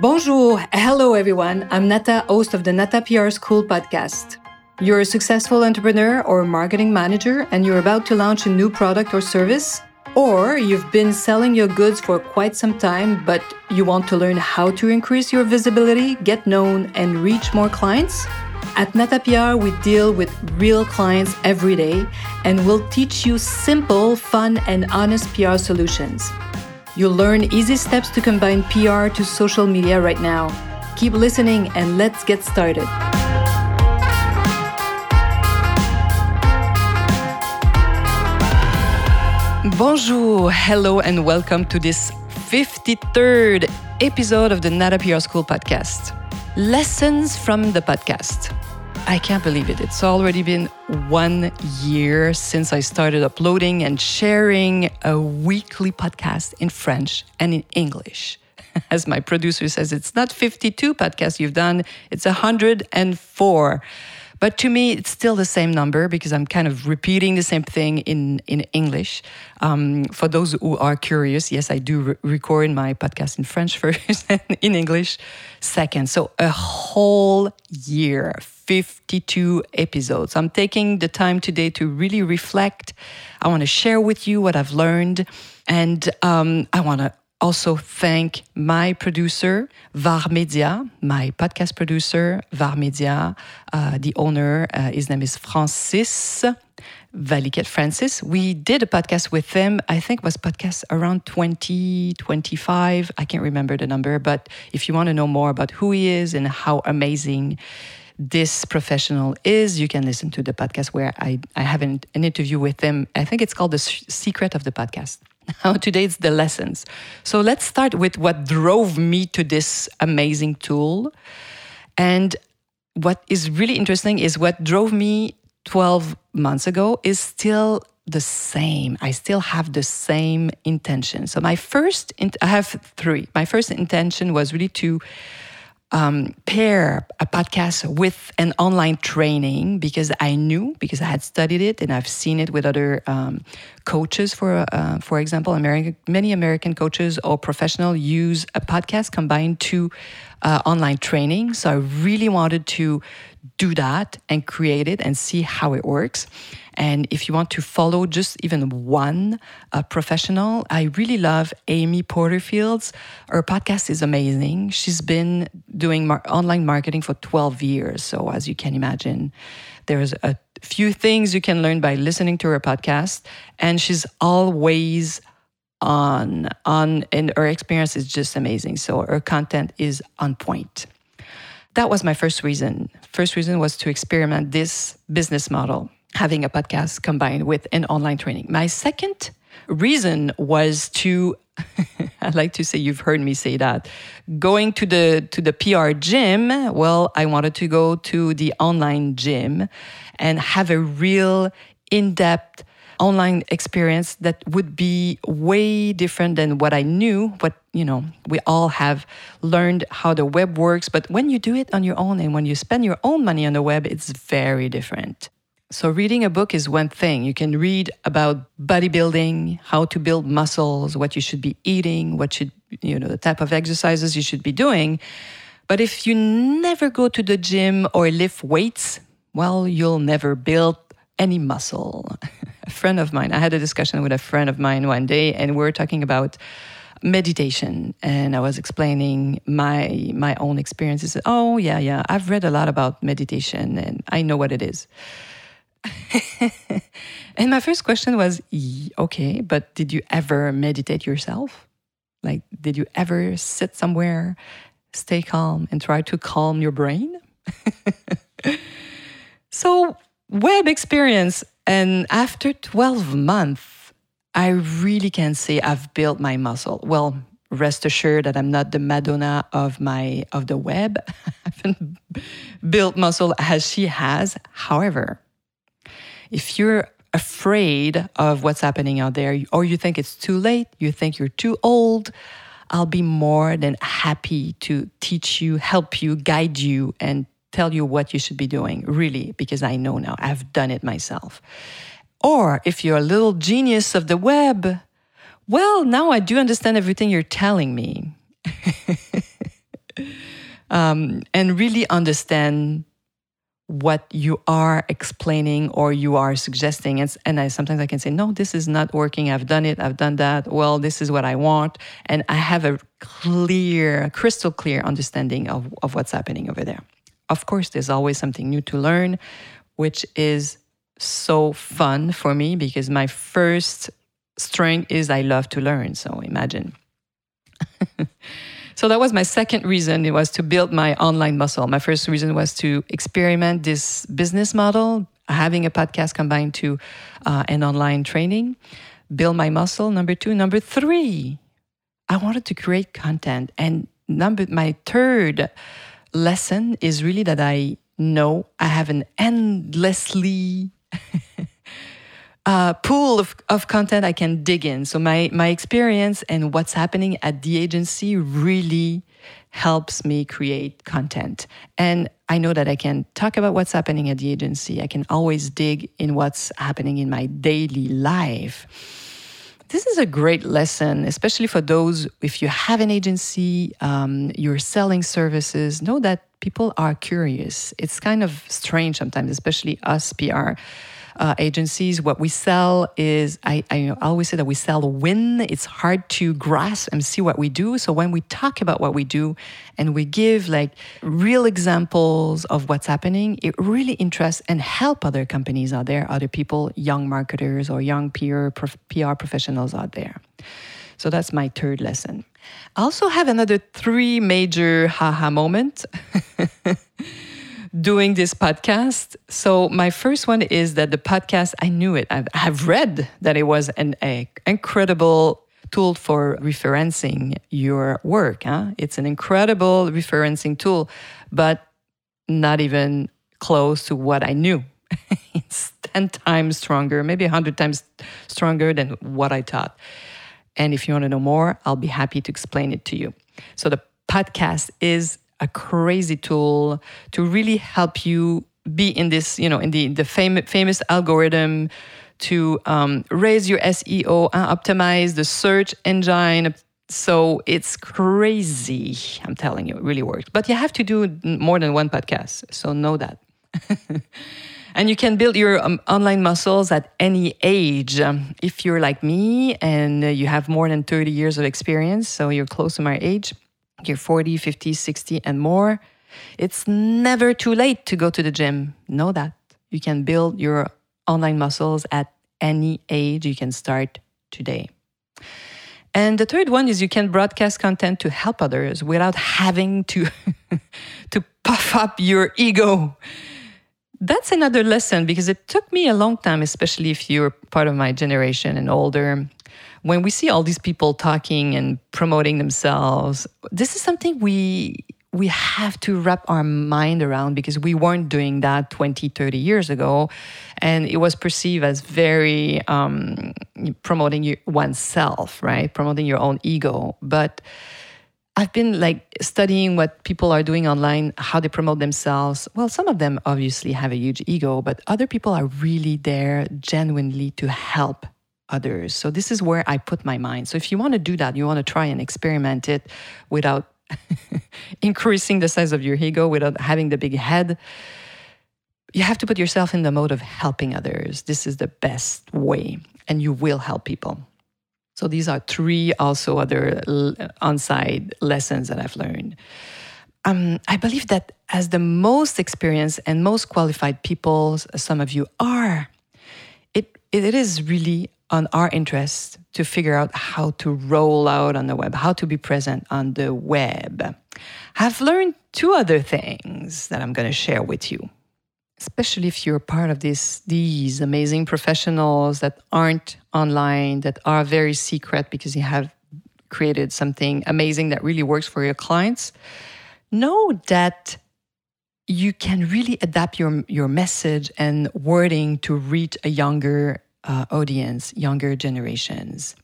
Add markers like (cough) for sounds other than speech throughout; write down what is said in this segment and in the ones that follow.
Bonjour, hello everyone. I'm Nada, host of the Nada PR School podcast. You're a successful entrepreneur or marketing manager and you're about to launch a new product or service, or you've been selling your goods for quite some time, but you want to learn how to increase your visibility, get known, and reach more clients? At Nada PR, we deal with real clients every day and we'll teach you simple, fun, and honest PR solutions. You'll learn easy steps to combine PR to social media right now. Keep listening and let's get started. Bonjour, hello, and welcome to this 53rd episode of the Nada PR School podcast. Lessons from the podcast. I can't believe it. It's already been one year since I started uploading and sharing a weekly podcast in French and in English. (laughs) As my producer says, it's not 52 podcasts you've done, it's 104. But to me, it's still the same number because I'm kind of repeating the same thing in, in English. Um, for those who are curious, yes, I do re- record my podcast in French (laughs) first and in English second. So a whole year, 52 episodes. I'm taking the time today to really reflect. I want to share with you what I've learned. And um, I want to also thank my producer, VAR Media, my podcast producer, VAR Media, uh, the owner. Uh, his name is Francis. Valiket Francis. We did a podcast with him, I think was podcast around 20, 25. I can't remember the number, but if you want to know more about who he is and how amazing this professional is, you can listen to the podcast where I, I have an, an interview with him. I think it's called The Secret of the Podcast. (laughs) Now, today it's the lessons. So let's start with what drove me to this amazing tool. And what is really interesting is what drove me 12 months ago is still the same. I still have the same intention. So, my first, I have three. My first intention was really to um, pair a podcast with an online training because I knew because I had studied it and I've seen it with other um, coaches. For uh, for example, American many American coaches or professional use a podcast combined to uh, online training. So I really wanted to do that and create it and see how it works. And if you want to follow just even one uh, professional, I really love Amy Porterfield's. Her podcast is amazing. She's been doing mar- online marketing for 12 years. So, as you can imagine, there's a few things you can learn by listening to her podcast. And she's always on on and her experience is just amazing so her content is on point that was my first reason first reason was to experiment this business model having a podcast combined with an online training my second reason was to (laughs) I like to say you've heard me say that going to the to the PR gym well I wanted to go to the online gym and have a real in-depth online experience that would be way different than what I knew. What, you know, we all have learned how the web works. But when you do it on your own and when you spend your own money on the web, it's very different. So, reading a book is one thing. You can read about bodybuilding, how to build muscles, what you should be eating, what should, you know, the type of exercises you should be doing. But if you never go to the gym or lift weights, well, you'll never build any muscle. (laughs) a friend of mine, I had a discussion with a friend of mine one day, and we were talking about meditation and i was explaining my my own experiences. Oh yeah yeah i've read a lot about meditation and i know what it is. (laughs) And my first question was okay but did you ever meditate yourself? Like did you ever sit somewhere stay calm and try to calm your brain? (laughs) So web experience. And after 12 months, I really can say I've built my muscle. Well, rest assured that I'm not the Madonna of my of the web. (laughs) I haven't built muscle as she has. However, if you're afraid of what's happening out there, or you think it's too late, you think you're too old, I'll be more than happy to teach you, help you, guide you, and tell you what you should be doing, really, because I know now, I've done it myself. Or if you're a little genius of the web, well, now I do understand everything you're telling me. (laughs) um, and really understand what you are explaining or you are suggesting. And, and I sometimes I can say, no, this is not working. I've done it. I've done that. Well, this is what I want. And I have a clear, crystal clear understanding of, of what's happening over there. Of course, there's always something new to learn, which is so fun for me because my first strength is I love to learn. So imagine. (laughs) So that was my second reason. It was to build my online muscle. My first reason was to experiment this business model, having a podcast combined to uh, an online training, build my muscle. Number two. Number three, I wanted to create content. And number my third lesson is really that I know I have an endlessly (laughs) uh, pool of, of content I can dig in. So my my experience and what's happening at the agency really helps me create content. And I know that I can talk about what's happening at the agency. I can always dig in what's happening in my daily life. This is a great lesson, especially for those, if you have an agency, um, you're selling services, know that people are curious. It's kind of strange sometimes, especially us PR uh, agencies. What we sell is, I, I always say that we sell win. It's hard to grasp and see what we do. So when we talk about what we do and we give like real examples of what's happening, it really interests and help other companies out there, other people, young marketers or young PR, PR professionals out there. So that's my third lesson. I also have another three major haha moments. (laughs) doing this podcast. So my first one is that the podcast, I knew it. I've, I've read that it was an incredible tool for referencing your work. Huh? It's an incredible referencing tool, but not even close to what I knew. (laughs) it's 10 times stronger, maybe 100 times stronger than what I thought. And if you want to know more, I'll be happy to explain it to you. So the podcast is a crazy tool to really help you be in this, you know, in the the fam- famous algorithm to um, raise your SEO and optimize the search engine. So it's crazy. I'm telling you, it really works. But you have to do more than one podcast. So know that. (laughs) and you can build your um, online muscles at any age. Um, if you're like me and you have more than 30 years of experience, so you're close to my age, you're 40, 50, 60, and more, it's never too late to go to the gym. Know that. You can build your online muscles at any age. You can start today. And the third one is you can broadcast content to help others without having to, (laughs) to puff up your ego. That's another lesson because it took me a long time, especially if you're part of my generation and older, when we see all these people talking and promoting themselves, this is something we we have to wrap our mind around because we weren't doing that 20 30 years ago. And it was perceived as very um, promoting oneself right? Promoting your own ego. But I've been like studying what people are doing online, how they promote themselves. Well, some of them obviously have a huge ego, but other people are really there genuinely to help others. So this is where I put my mind. So if you want to do that, you want to try and experiment it without (laughs) increasing the size of your ego, without having the big head. You have to put yourself in the mode of helping others. This is the best way, and you will help people. So these are three also other on-site lessons that I've learned. Um, I believe that as the most experienced and most qualified people, some of you are, it, it is really on our interest to figure out how to roll out on the web, how to be present on the web. I've learned two other things that I'm going to share with you, especially if you're part of this, these amazing professionals that aren't online, that are very secret because you have created something amazing that really works for your clients. Know that you can really adapt your, your message and wording to reach a younger uh, audience, younger generations.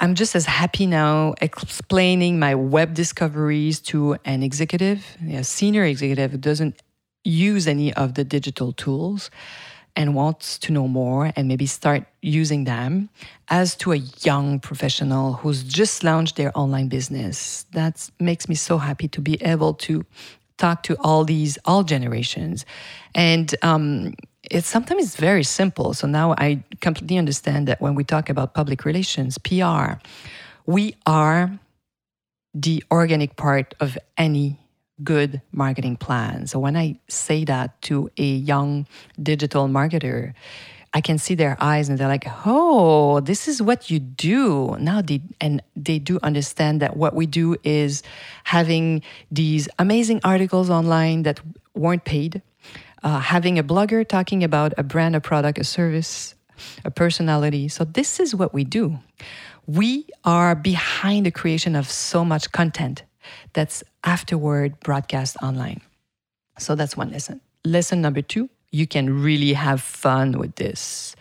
I'm just as happy now explaining my web discoveries to an executive, a senior executive who doesn't use any of the digital tools. and wants to know more and maybe start using them as to a young professional who's just launched their online business. That makes me so happy to be able to talk to all these, all generations. And um, it's sometimes very simple. So now I completely understand that when we talk about public relations, PR, we are the organic part of any good marketing plan. So when I say that to a young digital marketer, I can see their eyes and they're like, "Oh, this is what you do." Now they and they do understand that what we do is having these amazing articles online that weren't paid, uh, having a blogger talking about a brand, a product, a service, a personality. So this is what we do. We are behind the creation of so much content that's afterward broadcast online. So that's one lesson. Lesson number two you can really have fun with this.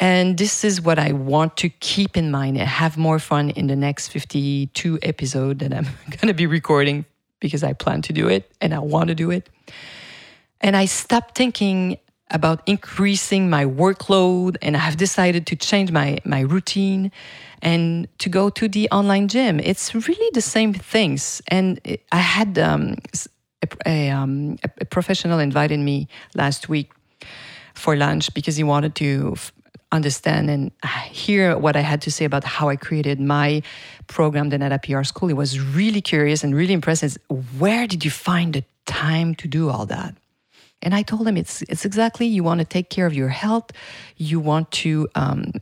And this is what I want to keep in mind and have more fun in the next 52 episode that I'm (laughs) going to be recording because I plan to do it and I want to do it. And I stopped thinking about increasing my workload and I've decided to change my, my routine and to go to the online gym. It's really the same things. And I had um, a, a, um, a, professional invited me last week for lunch because he wanted to understand and hear what I had to say about how I created my program, the Nada PR School. He was really curious and really impressed. Where did you find the time to do all that? And I told him it's it's exactly you want to take care of your health, you want to um,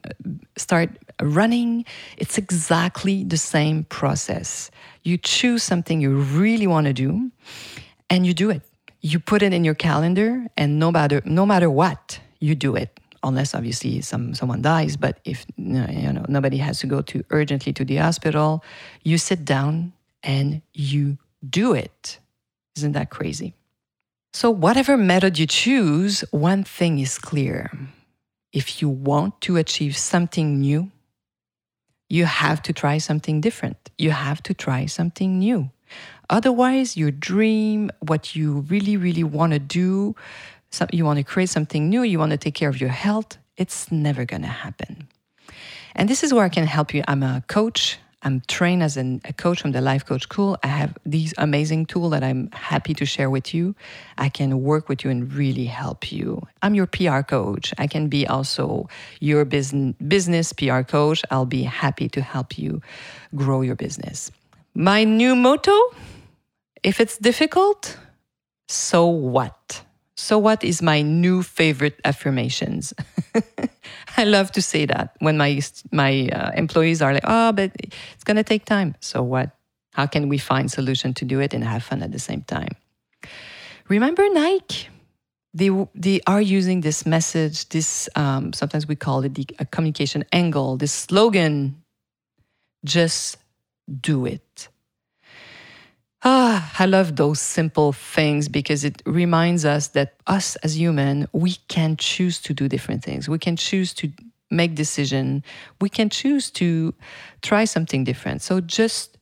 start running. It's exactly the same process. You choose something you really want to do, and you do it. You put it in your calendar, and no matter no matter what, you do it. Unless obviously some someone dies, but if you know nobody has to go to urgently to the hospital, you sit down and you do it. Isn't that crazy? So, whatever method you choose, one thing is clear. If you want to achieve something new, you have to try something different. You have to try something new. Otherwise, your dream, what you really, really want to do, you want to create something new, you want to take care of your health, it's never going to happen. And this is where I can help you. I'm a coach, I'm trained as an, a coach from the Life Coach School. I have these amazing tools that I'm happy to share with you. I can work with you and really help you. I'm your PR coach. I can be also your business, business PR coach. I'll be happy to help you grow your business. My new motto if it's difficult, so what? So what is my new favorite affirmations? (laughs) I love to say that when my my uh, employees are like, "Oh, but it's going to take time." So what? How can we find solution to do it and have fun at the same time? Remember Nike? They they are using this message. This um, sometimes we call it the communication angle. This slogan, just do it. Ah, I love those simple things because it reminds us that us as human, we can choose to do different things. We can choose to make decision. We can choose to try something different. So just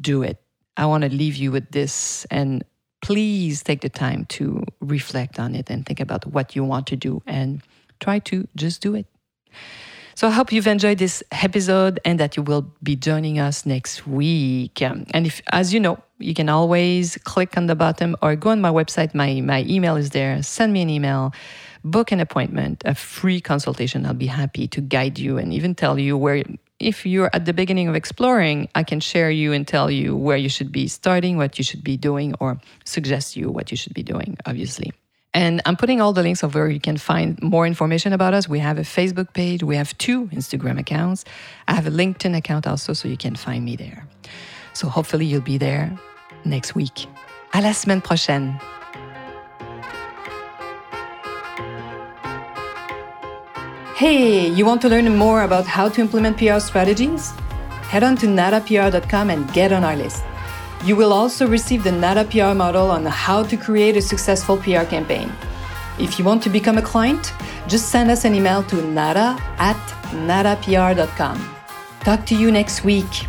do it. I want to leave you with this and please take the time to reflect on it and think about what you want to do and try to just do it. So I hope you've enjoyed this episode and that you will be joining us next week. And if, as you know, you can always click on the bottom or go on my website. My, my email is there. Send me an email, book an appointment, a free consultation. I'll be happy to guide you and even tell you where, if you're at the beginning of exploring, I can share you and tell you where you should be starting, what you should be doing, or suggest you what you should be doing, obviously. And I'm putting all the links of where you can find more information about us. We have a Facebook page, we have two Instagram accounts. I have a LinkedIn account also, so you can find me there. So hopefully you'll be there next week. À la semaine prochaine. Hey, you want to learn more about how to implement PR strategies? Head on to nadapr.com and get on our list. You will also receive the NADA PR model on how to create a successful PR campaign. If you want to become a client, just send us an email to nada at nadapr.com. Talk to you next week.